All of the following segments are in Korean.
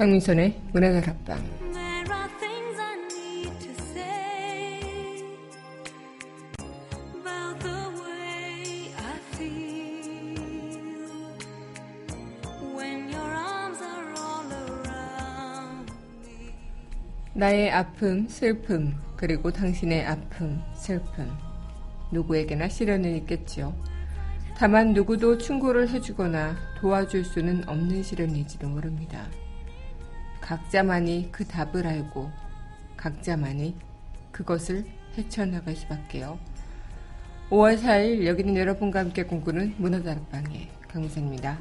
강민선의 문화다락방 There are things I need to say about the way I feel when your arms are all around me. 나의 아픔, 슬픔, 그리고 당신의 아픔, 슬픔. 누구에게나 시련은 있겠지요. 다만 누구도 충고를 해주거나 도와줄 수는 없는 시련일지도 모릅니다. 각자만이 그 답을 알고 각자만이 그것을 헤쳐나갈 수밖에요. 5월 4일 여기는 여러분과 함께 꿈꾸는 문화다락방의 강민선입니다.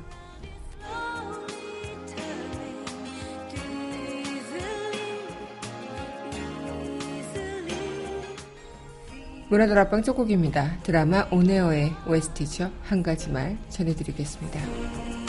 문화다락방 첫 곡입니다. 드라마 온에어의 OST죠. 한 가지 말 전해드리겠습니다.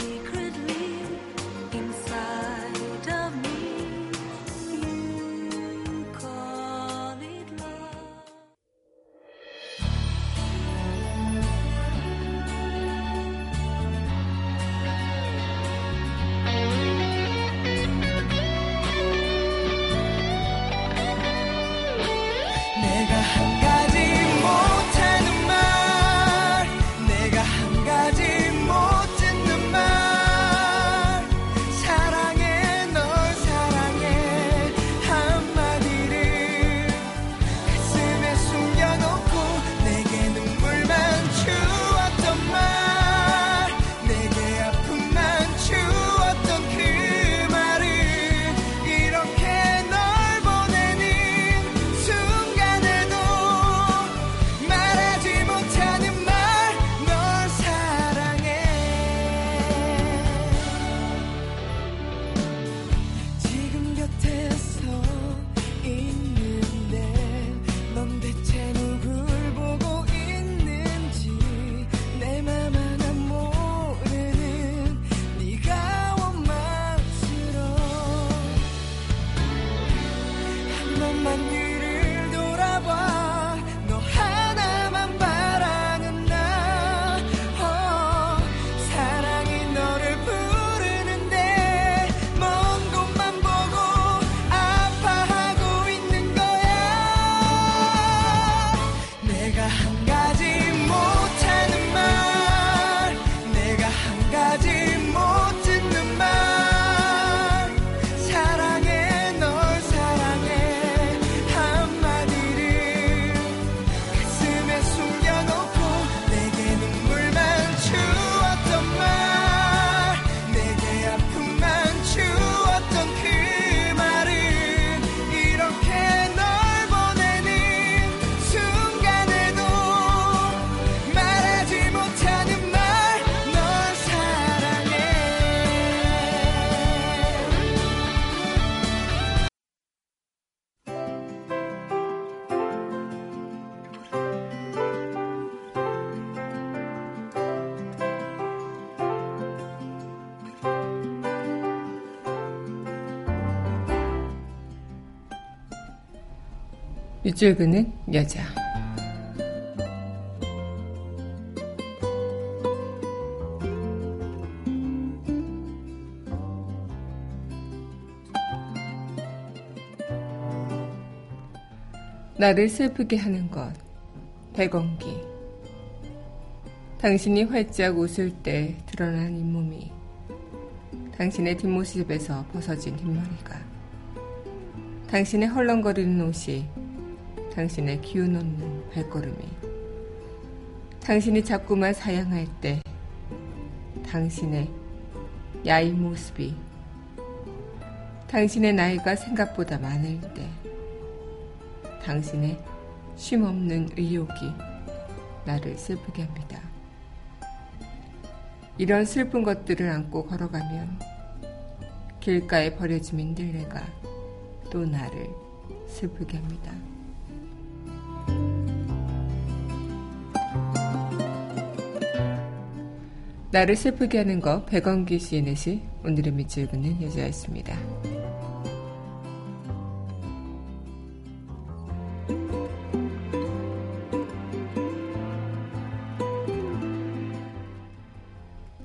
밑줄 그는 여자. 나를 슬프게 하는 것. 백원기. 당신이 활짝 웃을 때 드러난 잇몸이. 당신의 뒷모습에서 벗어진 흰머리가. 당신의 헐렁거리는 옷이 당신의 기운 없는 발걸음이 당신이 자꾸만 사양할 때 당신의 야인 모습이 당신의 나이가 생각보다 많을 때 당신의 쉼없는 의욕이 나를 슬프게 합니다. 이런 슬픈 것들을 안고 걸어가면 길가에 버려진 민들레가 또 나를 슬프게 합니다. 나를 슬프게 하는 것 백원기 시인의 시 오늘의 밑줄 긋는 여자였습니다.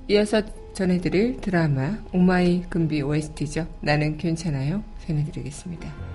이어서 전해드릴 드라마 오마이 금비 OST죠. 나는 괜찮아요. 전해드리겠습니다.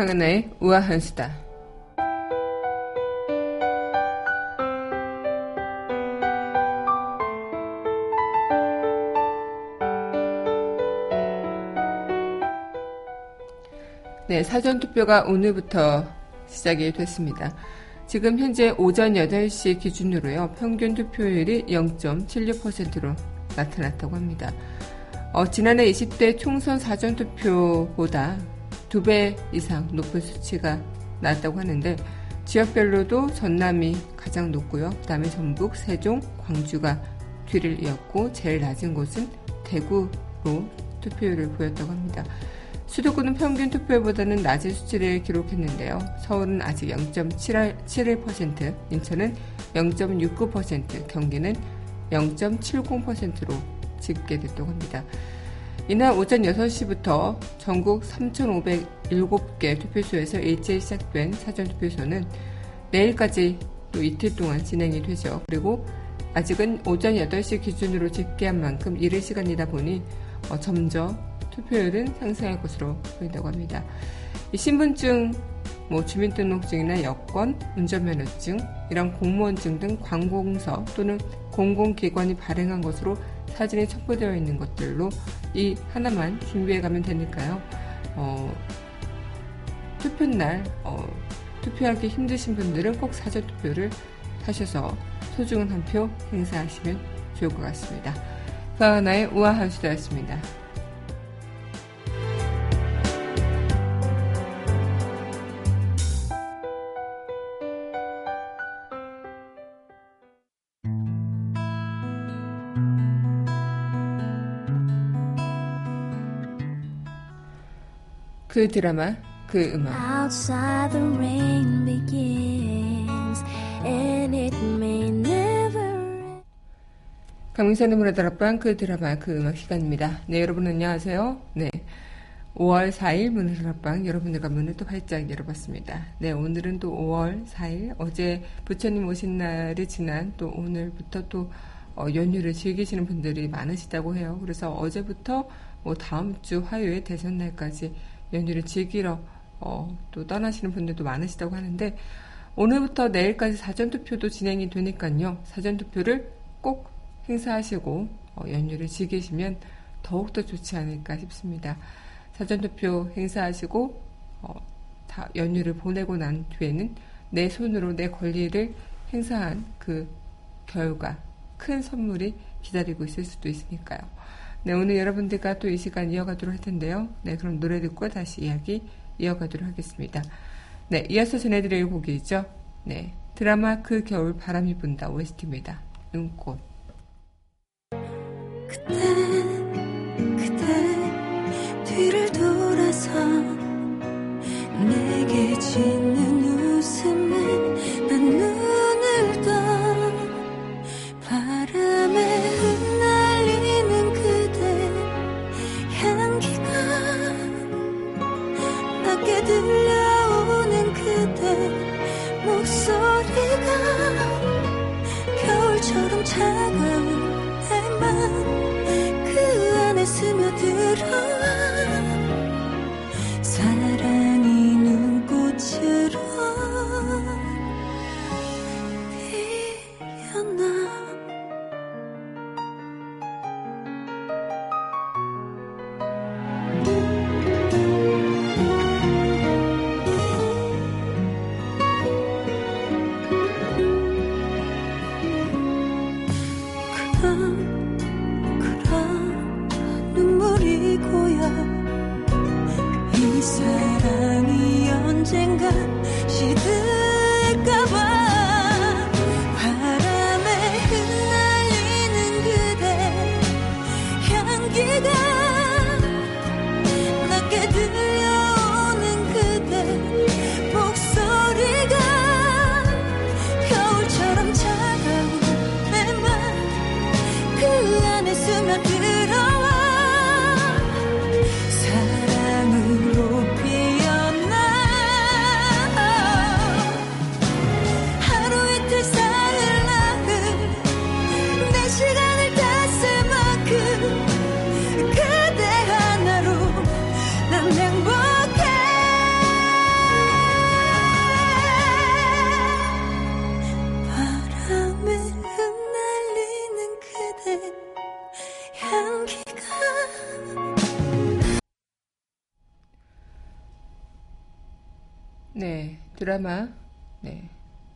강하나의 우아한 수다. 네, 사전투표가 오늘부터 시작이 됐습니다. 지금 현재 오전 8시 기준으로요, 평균 투표율이 0.76%로 나타났다고 합니다. 어, 지난해 20대 총선 사전투표보다 두 배 이상 높은 수치가 나왔다고 하는데, 지역별로도 전남이 가장 높고요. 그다음에 전북, 세종, 광주가 뒤를 이었고 제일 낮은 곳은 대구로 투표율을 보였다고 합니다. 수도권은 평균 투표율보다는 낮은 수치를 기록했는데요. 서울은 아직 0.71%, 인천은 0.69%, 경기는 0.70%로 집계됐다고 합니다. 이날 오전 6시부터 전국 3,507개 투표소에서 일제히 시작된 사전투표소는 내일까지 또 이틀 동안 진행이 되죠. 그리고 아직은 오전 8시 기준으로 집계한 만큼 이른 시간이다 보니 어, 점점 투표율은 상승할 것으로 보인다고 합니다. 이 신분증, 뭐 주민등록증이나 여권, 운전면허증, 이런 공무원증 등 관공서 또는 공공기관이 발행한 것으로 사진이 첨부되어 있는 것들로 이 하나만 준비해 가면 되니까요. 어, 투표날 어, 투표하기 힘드신 분들은 꼭 사전 투표를 하셔서 소중한 한 표 행사하시면 좋을 것 같습니다. 그 하나의 우아한 수다였습니다. 그 드라마, 그 음악. Outside the rain begins, and it may never end. 강민선의 문화다락방 그 드라마 그 음악 시간입니다. 네 여러분 안녕하세요. 네 5월 4일 문을 열어방 여러분들과 문을 또 활짝 열어봤습니다. 네, 오늘은 또 5월 4일 어제 부처님 오신 날이 지난 또 오늘부터 또 어, 연휴를 즐기시는 분들이 많으시다고 해요. 그래서 어제부터 뭐 다음 주 화요일 대선 날까지 연휴를 즐기러 어, 또 떠나시는 분들도 많으시다고 하는데 오늘부터 내일까지 사전투표도 진행이 되니까요. 사전투표를 꼭 행사하시고 어, 연휴를 즐기시면 더욱더 좋지 않을까 싶습니다. 사전투표 행사하시고 어, 다 연휴를 보내고 난 뒤에는 내 손으로 내 권리를 행사한 그 결과 큰 선물이 기다리고 있을 수도 있으니까요. 네, 오늘 여러분들과 또 이 시간 이어가도록 할 텐데요. 네, 그럼 노래 듣고 다시 이야기 이어가도록 하겠습니다. 네, 이어서 전해드릴 곡이죠. 네, 드라마 그 겨울 바람이 분다 OST입니다. 눈꽃. 그때 그때 뒤를 돌아서 내게 짓는 차가운 그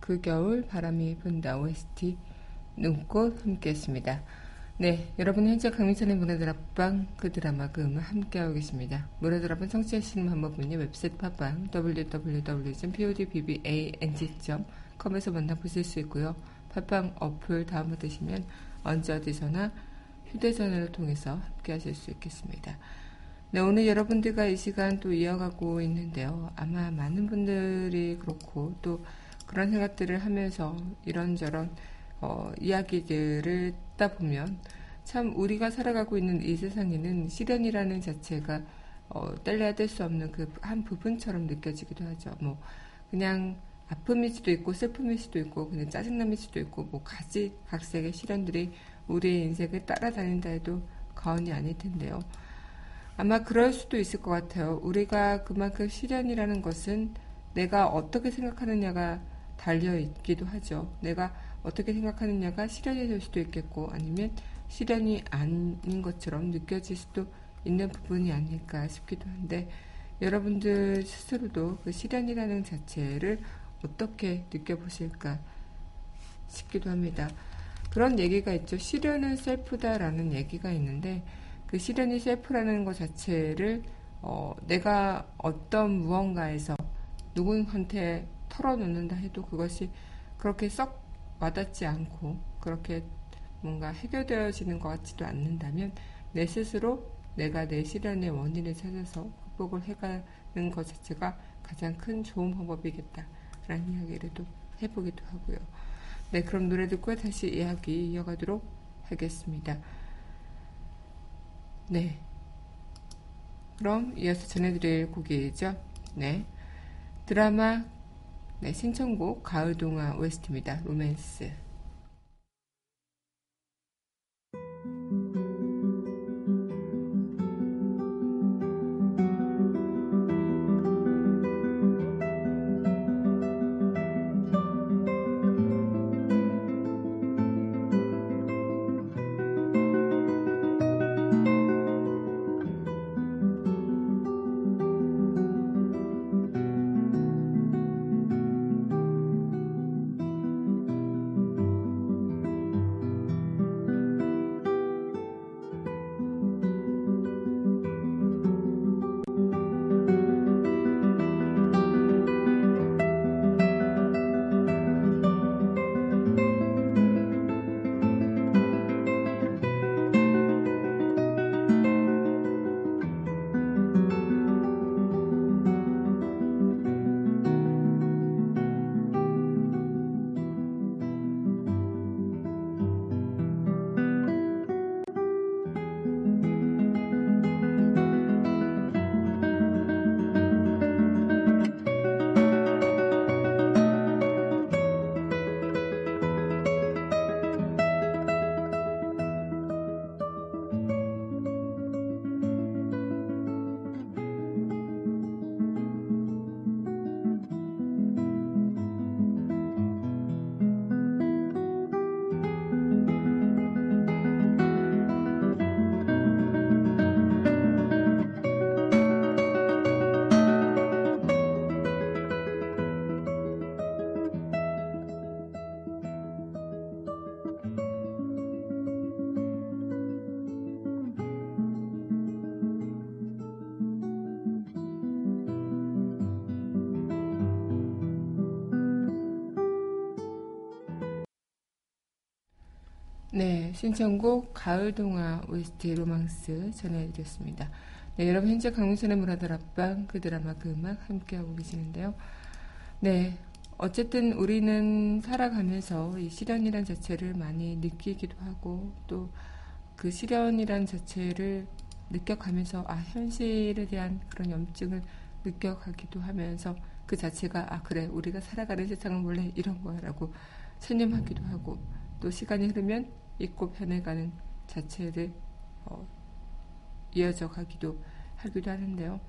그 겨울 바람이 분다 OST 눈꽃 함께 했습니다. 네, 여러분 현재 강민선의 문화들 앞방 그 드라마 그 음악 함께하고 계십니다. 문화들 앞방 청취하시는 방법은요 웹사이트 팟빵 www.podbbang.com에서 만나 보실 수 있고요. 팟빵 어플 다운받으시면 언제 어디서나 휴대전화를 통해서 함께하실 수 있겠습니다. 네, 오늘 여러분들과 이 시간 또 이어가고 있는데요. 아마 많은 분들이 그렇고 또 그런 생각들을 하면서 이런저런 어, 이야기들을 듣다 보면 참 우리가 살아가고 있는 이 세상에는 시련이라는 자체가 어, 뗄래야 뗄 수 없는 그 한 부분처럼 느껴지기도 하죠. 뭐 그냥 아픔일 수도 있고 슬픔일 수도 있고 그냥 짜증남일 수도 있고 뭐 가지 각색의 시련들이 우리의 인생을 따라다닌다 해도 과언이 아닐 텐데요. 아마 그럴 수도 있을 것 같아요. 우리가 그만큼 시련이라는 것은 내가 어떻게 생각하느냐가 달려 있기도 하죠. 내가 어떻게 생각하느냐가 시련이 될 수도 있겠고 아니면 시련이 아닌 것처럼 느껴질 수도 있는 부분이 아닐까 싶기도 한데 여러분들 스스로도 그 시련이라는 자체를 어떻게 느껴보실까 싶기도 합니다. 그런 얘기가 있죠. 시련은 셀프다라는 얘기가 있는데 그 시련이 셀프라는 것 자체를 어, 내가 어떤 무언가에서 누군한테 털어놓는다 해도 그것이 그렇게 썩 와닿지 않고 그렇게 뭔가 해결되어지는 것 같지도 않는다면 내 스스로 내가 내 시련의 원인을 찾아서 극복을 해가는 것 자체가 가장 큰 좋은 방법이겠다라는 이야기를 또 해보기도 하고요. 네, 그럼 노래 듣고 다시 이야기 이어가도록 하겠습니다. 네. 그럼 이어서 전해드릴 곡이죠. 네. 드라마, 네, 신청곡, 가을동화 OST입니다. 로맨스. 신청곡 가을동화 OST 로망스 전해드렸습니다. 네, 여러분 현재 강민선의 문화들 앞방 그 드라마 그 음악 함께하고 계시는데요. 네, 어쨌든 우리는 살아가면서 이 시련이란 자체를 많이 느끼기도 하고 또 그 시련이란 자체를 느껴가면서 아 현실에 대한 그런 염증을 느껴가기도 하면서 그 자체가 아 그래 우리가 살아가는 세상은 원래 이런 거야라고 체념하기도 하고 또 시간이 흐르면 잊고 변해가는 자체를 어, 이어져 가기도 하기도 하는데요.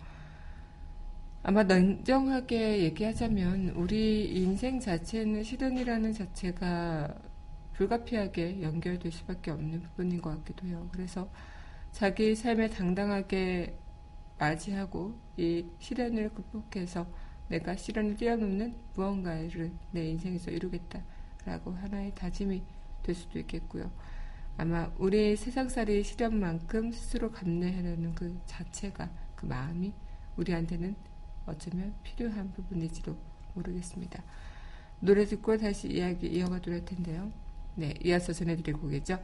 아마 냉정하게 얘기하자면 우리 인생 자체는 시련이라는 자체가 불가피하게 연결될 수밖에 없는 부분인 것 같기도 해요. 그래서 자기 삶에 당당하게 맞이하고 이 시련을 극복해서 내가 시련을 뛰어넘는 무언가를 내 인생에서 이루겠다라고 하나의 다짐이 될 수도 있겠고요. 아마 우리 세상살이 시련만큼 스스로 감내하려는 그 자체가 그 마음이 우리한테는 어쩌면 필요한 부분일지도 모르겠습니다. 노래 듣고 다시 이야기 이어가도록 할 텐데요. 네, 이어서 전해드릴 곡이죠.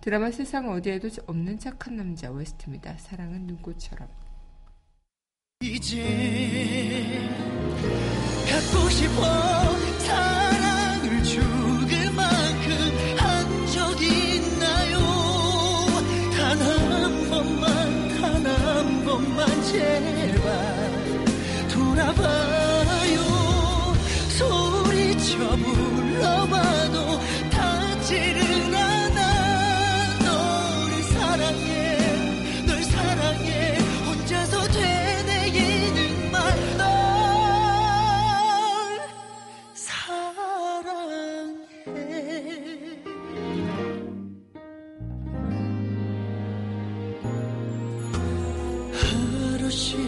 드라마 세상 어디에도 없는 착한 남자 웨스트입니다. 사랑은 눈꽃처럼. 이제 갖고 싶어 사랑을 죽 하루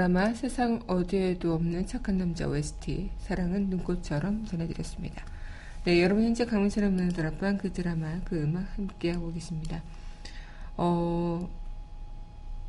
드라마 세상 어디에도 없는 착한 남자 OST 사랑은 눈꽃처럼 전해드렸습니다. 네, 여러분 현재 강민철의 문을 드라마 그 드라마 그 음악 함께하고 계십니다. 어,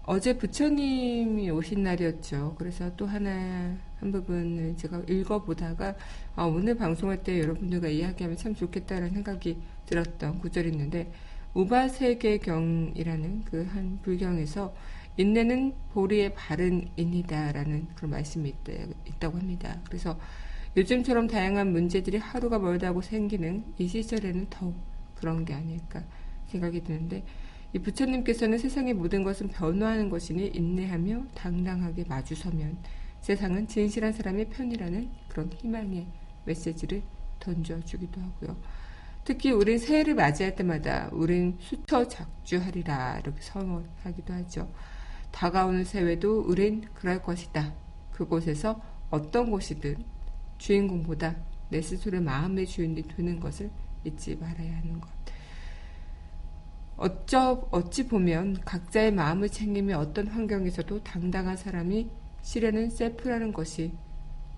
어제 부처님이 오신 날이었죠. 그래서 또 하나 한 부분을 제가 읽어보다가 아, 오늘 방송할 때 여러분들과 이야기하면 참 좋겠다라는 생각이 들었던 구절이 있는데 우바세계경이라는 그 한 불경에서 인내는 보리의 바른 인이다라는 그런 말씀이 있다, 있다고 합니다. 그래서 요즘처럼 다양한 문제들이 하루가 멀다고 생기는 이 시절에는 더욱 그런 게 아닐까 생각이 드는데 이 부처님께서는 세상의 모든 것은 변화하는 것이니 인내하며 당당하게 마주서면 세상은 진실한 사람의 편이라는 그런 희망의 메시지를 던져주기도 하고요. 특히 우린 새해를 맞이할 때마다 우린 수처 작주하리라 이렇게 선언하기도 하죠. 다가오는 새해도 우린 그럴 것이다. 그곳에서 어떤 곳이든 주인공보다 내 스스로의 마음의 주인이 되는 것을 잊지 말아야 하는 것. 어쩌, 어찌 보면 각자의 마음을 챙기며 어떤 환경에서도 당당한 사람이 실에는 셀프라는 것이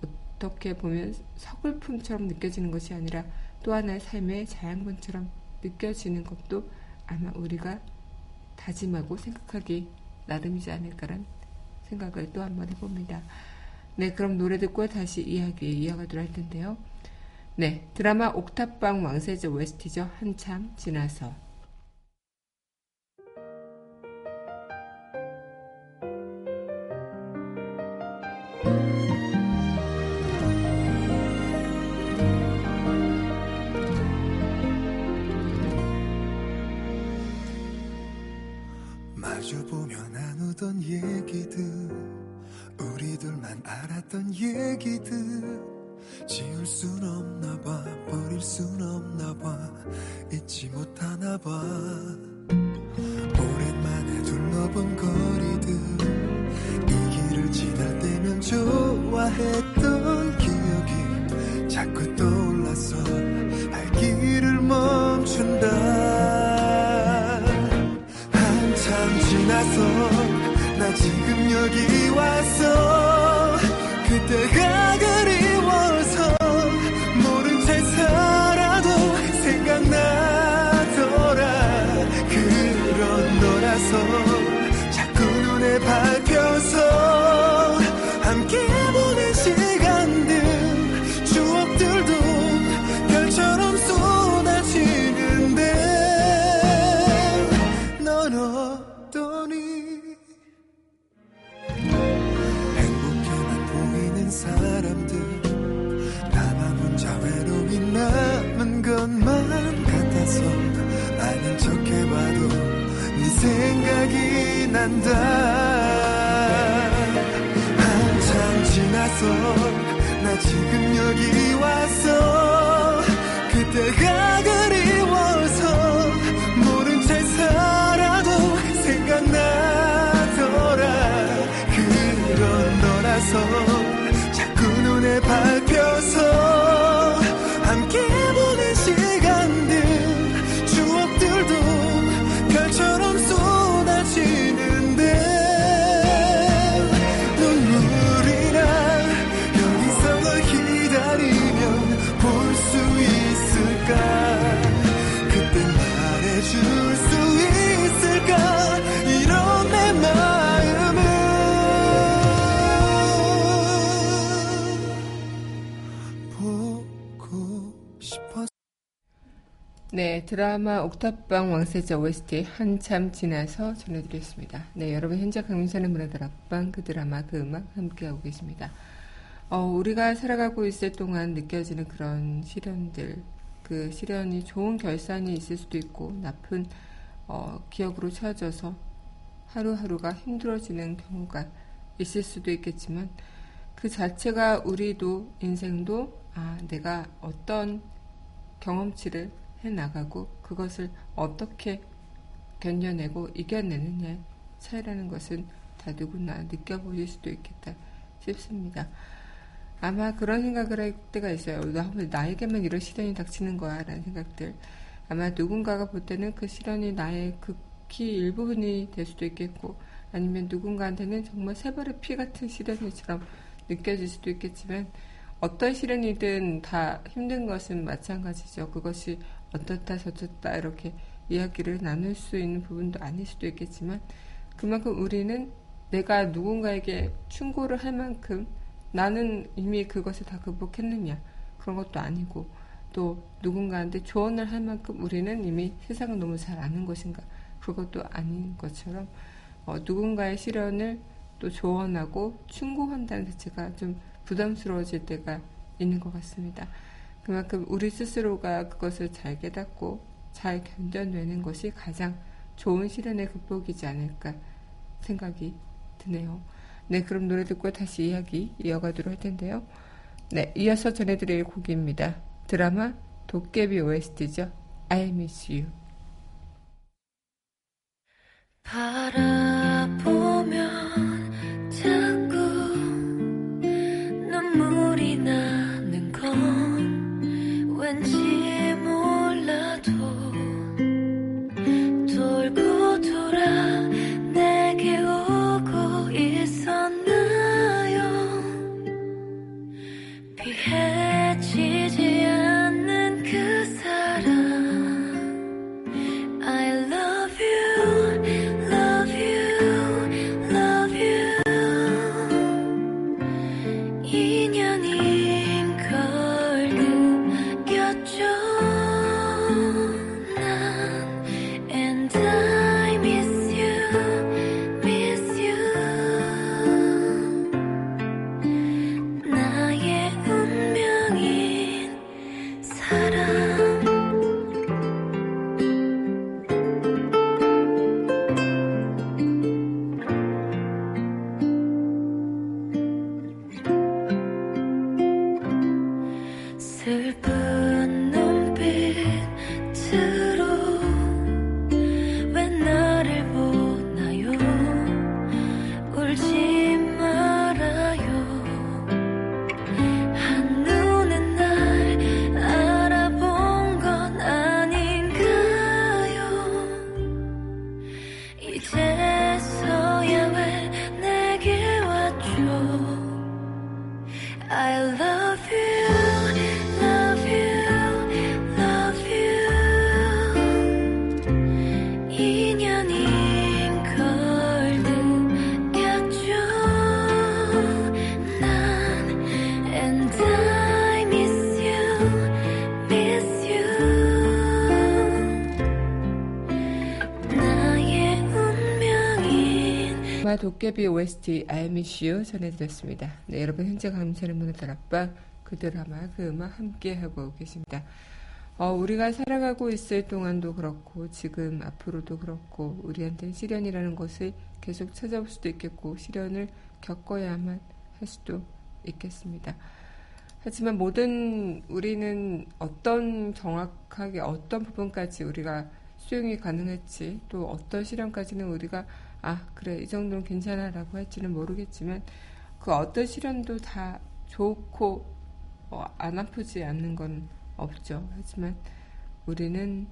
어떻게 보면 서글픔처럼 느껴지는 것이 아니라 또 하나의 삶의 자양분처럼 느껴지는 것도 아마 우리가 다짐하고 생각하기 나름이지 않을까란 생각을 또 한번 해봅니다. 네, 그럼 노래 듣고 다시 이야기 이어가도록 할 텐데요. 네, 드라마 옥탑방 왕세자 OST죠. 한참 지나서. 나누던 얘기들 우리 둘만 알았던 얘기들. 지울 순 없나 봐 버릴 순 없나 봐 잊지 못하나 봐. 오랜만에 둘러본 거리들 이 길을 지날 때면 좋아했던 기억이 자꾸 떠올라서 지금 여기 와서 난다 한참 지나서 나 지금 여기 와서 그때가 그 네, 드라마 옥탑방 왕세자 OST 한참 지나서 전해드렸습니다. 네, 여러분 현재 강민선의 문화들 앞방 그 드라마 그 음악 함께하고 계십니다. 어, 우리가 살아가고 있을 동안 느껴지는 그런 시련들, 그 시련이 좋은 결산이 있을 수도 있고 나쁜 어, 기억으로 채워져서 하루하루가 힘들어지는 경우가 있을 수도 있겠지만 그 자체가 우리도 인생도 아, 내가 어떤 경험치를 해 나가고 그것을 어떻게 견뎌내고 이겨내느냐의 차이라는 것은 다 누구나 느껴보실 수도 있겠다 싶습니다. 아마 그런 생각을 할 때가 있어요. 나에게만 이런 시련이 닥치는 거야? 라는 생각들. 아마 누군가가 볼 때는 그 시련이 나의 극히 일부분이 될 수도 있겠고, 아니면 누군가한테는 정말 세 발의 피 같은 시련일처럼 느껴질 수도 있겠지만, 어떤 시련이든 다 힘든 것은 마찬가지죠. 그것이 어떻다 저렇다 이렇게 이야기를 나눌 수 있는 부분도 아닐 수도 있겠지만, 그만큼 우리는 내가 누군가에게 충고를 할 만큼 나는 이미 그것을 다 극복했느냐 그런 것도 아니고 또 누군가한테 조언을 할 만큼 우리는 이미 세상을 너무 잘 아는 것인가 그것도 아닌 것처럼 어, 누군가의 시련을 또 조언하고 충고한다는 자체가 좀 부담스러워질 때가 있는 것 같습니다. 그만큼 우리 스스로가 그것을 잘 깨닫고 잘 견뎌내는 것이 가장 좋은 시련의 극복이지 않을까 생각이 드네요. 네, 그럼 노래 듣고 다시 이야기 이어가도록 할 텐데요. 네, 이어서 전해드릴 곡입니다. 드라마 도깨비 OST죠. I miss you. 바라보 도깨비 OST I miss you 전해드렸습니다. 네, 여러분 현재 감사는 문을 다락방 그 드라마 그 음악 함께 하고 계십니다. 어, 우리가 살아가고 있을 동안도 그렇고 지금 앞으로도 그렇고 우리한테 시련이라는 것을 계속 찾아올 수도 있겠고 시련을 겪어야만 할 수도 있겠습니다. 하지만 모든 우리는 어떤 정확하게 어떤 부분까지 우리가 수용이 가능할지 또 어떤 시련까지는 우리가 아 그래 이 정도는 괜찮아라고 할지는 모르겠지만 그 어떤 시련도 다 좋고 어, 안 아프지 않는 건 없죠. 하지만 우리는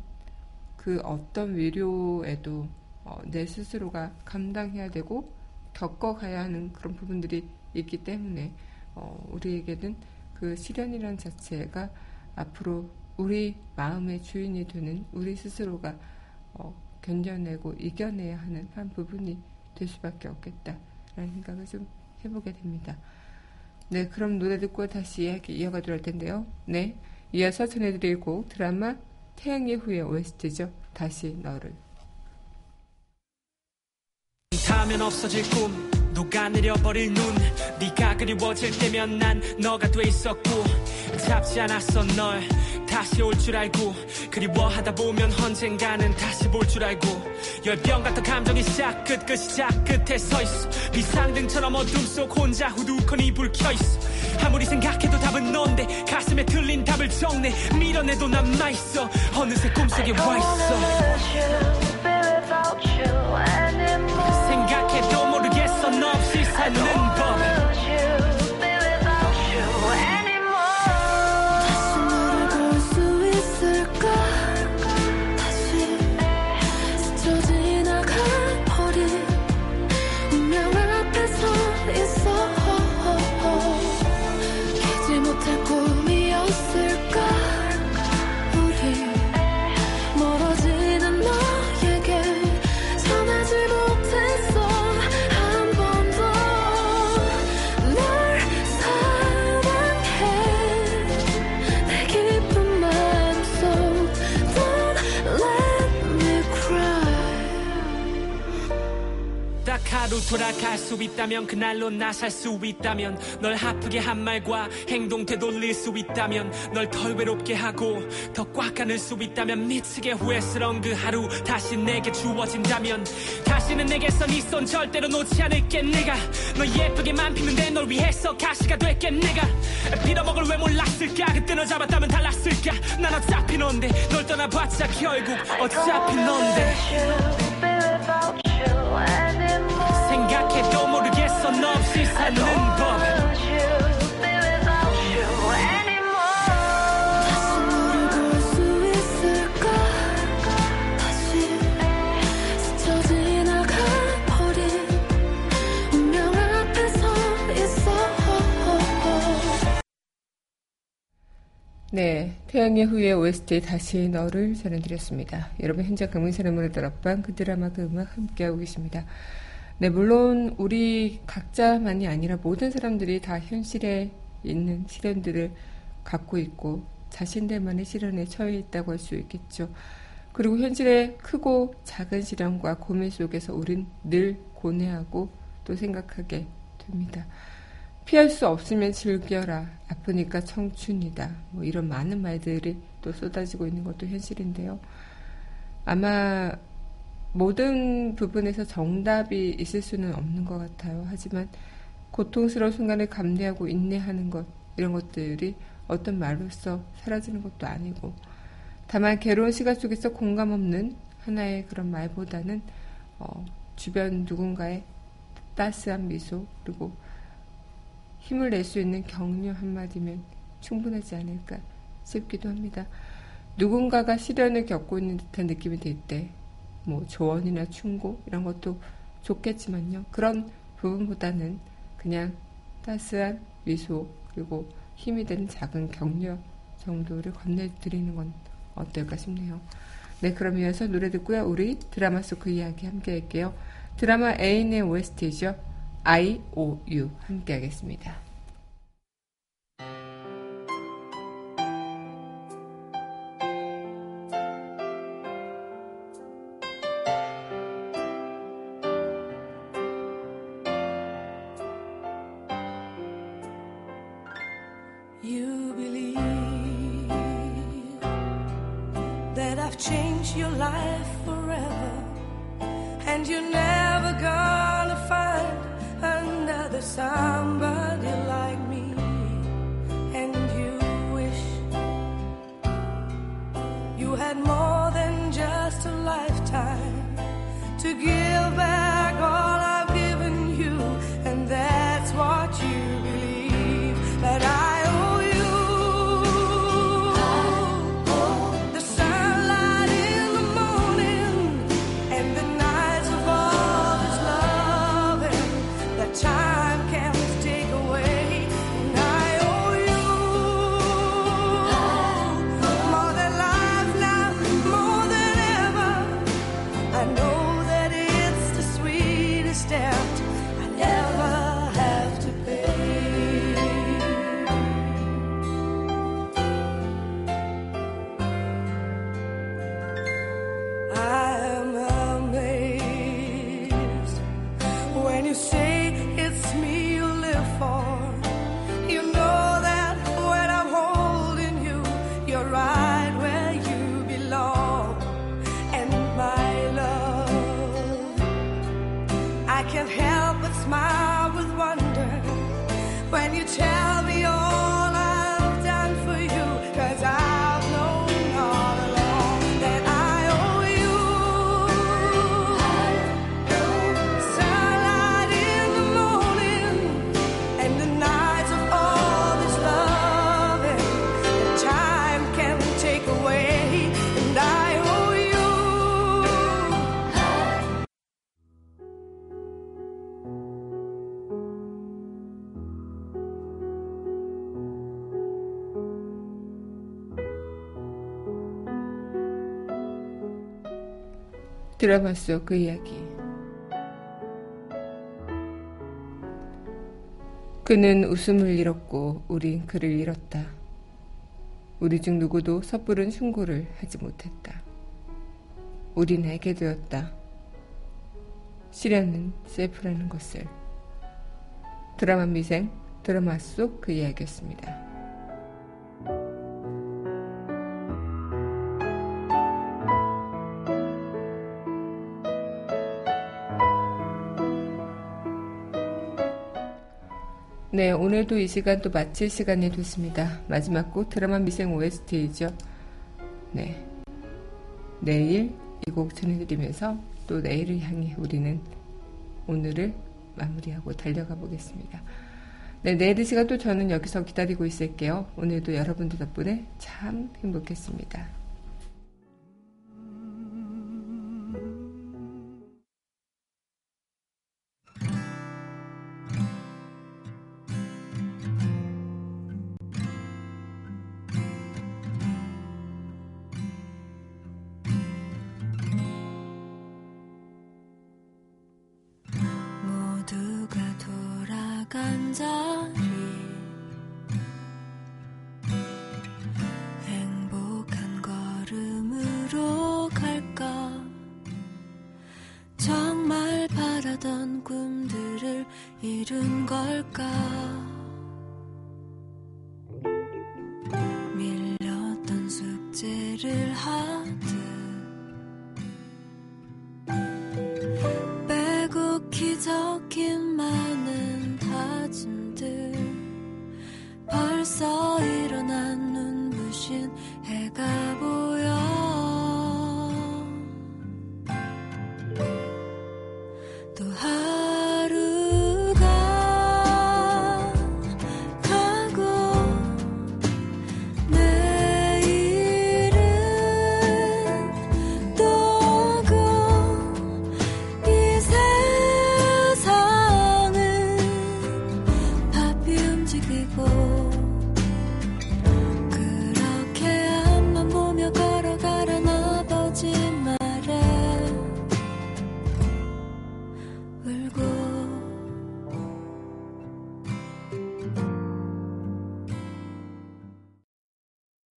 그 어떤 위로에도 어, 내 스스로가 감당해야 되고 겪어가야 하는 그런 부분들이 있기 때문에 어, 우리에게는 그 시련이란 자체가 앞으로 우리 마음의 주인이 되는 우리 스스로가 어, 견뎌내고 이겨내야 하는 한 부분이 될 수밖에 없겠다라는 생각을 좀 해보게 됩니다. 네, 그럼 노래 듣고 다시 이야기 이어가도록 할 텐데요. 네, 이어서 전해드릴 곡 드라마 태양의 후예 OST죠. 다시 너를. 타면 없어질 꿈 녹아내려 버릴 눈 네가 그리워질 때면 난 너가 돼 있었고 잡지 않았어 널 다시 올 줄 알고 그리워하다 보면 언젠가는 다시 볼 줄 알고 열병 같은 감정이 시작 끝그 시작 끝에 서 있어. 비상등처럼 어둠 속 혼자 후두커니 불 켜 있어. 아무리 생각해도 답은 넌데 가슴에 틀린 답을 정내 밀어내도 남아 있어. 어느새 꿈속에 와 있어. 생각해도 모르겠어 너 없이 돌아갈 수 있다면 그날로 나 살 수 있다면 널 아프게 한 말과 행동 되돌릴 수 있다면 널 덜 외롭게 하고 더 꽉 안을 수 있다면 미치게 후회스러운 그 하루 다시 내게 주어진다면 다시는 내게서 네 손 절대로 놓지 않을게 내가 너 예쁘게만 피는데 널 위해서 가시가 될게 내가 빌어먹을 왜 몰랐을까? 그때 너 잡았다면 달랐을까? 난 어차피 넌데 널 떠나봤자 결국 어차피 넌데 생각해도 모르겠어 너 없이 사는 법 네, 태양의 후예 OST 다시 너를 전해드렸습니다. 여러분 현재 강민선의 문을 앞방 그 드라마 그 음악 함께하고 계십니다. 네, 물론 우리 각자만이 아니라 모든 사람들이 다 현실에 있는 시련들을 갖고 있고 자신들만의 시련에 처해 있다고 할 수 있겠죠. 그리고 현실의 크고 작은 시련과 고민 속에서 우린 늘 고뇌하고 또 생각하게 됩니다. 피할 수 없으면 즐겨라. 아프니까 청춘이다. 뭐 이런 많은 말들이 또 쏟아지고 있는 것도 현실인데요. 아마 모든 부분에서 정답이 있을 수는 없는 것 같아요. 하지만 고통스러운 순간을 감내하고 인내하는 것, 이런 것들이 어떤 말로써 사라지는 것도 아니고, 다만 괴로운 시간 속에서 공감 없는 하나의 그런 말보다는, 어, 주변 누군가의 따스한 미소, 그리고 힘을 낼 수 있는 격려 한마디면 충분하지 않을까 싶기도 합니다. 누군가가 시련을 겪고 있는 듯한 느낌이 들 때, 뭐 조언이나 충고 이런 것도 좋겠지만요. 그런 부분보다는 그냥 따스한 미소 그리고 힘이 되는 작은 격려 정도를 건네드리는 건 어떨까 싶네요. 네, 그럼 이어서 노래 듣고요. 우리 드라마 속 그 이야기 함께 할게요. 드라마 애인의 OST죠. I, O, U 함께 하겠습니다. I've changed your life forever, and you're never when you say it's me you live for. 속그 이야기. 그는 웃음을 잃었고 우린 그를 잃었다. 우리 중 누구도 섣부른 숭고를 하지 못했다. 우린 알게 되었다. 시련은 셀프라는 것을 드라마 미생 드라마 속 그 이야기였습니다. 오늘도 이 시간 또 마칠 시간이 됐습니다. 마지막 곡 드라마 미생 OST이죠. 네. 내일 이 곡 전해드리면서 또 내일을 향해 우리는 오늘을 마무리하고 달려가 보겠습니다. 네, 내일 이 시간 또 저는 여기서 기다리고 있을게요. 오늘도 여러분들 덕분에 참 행복했습니다.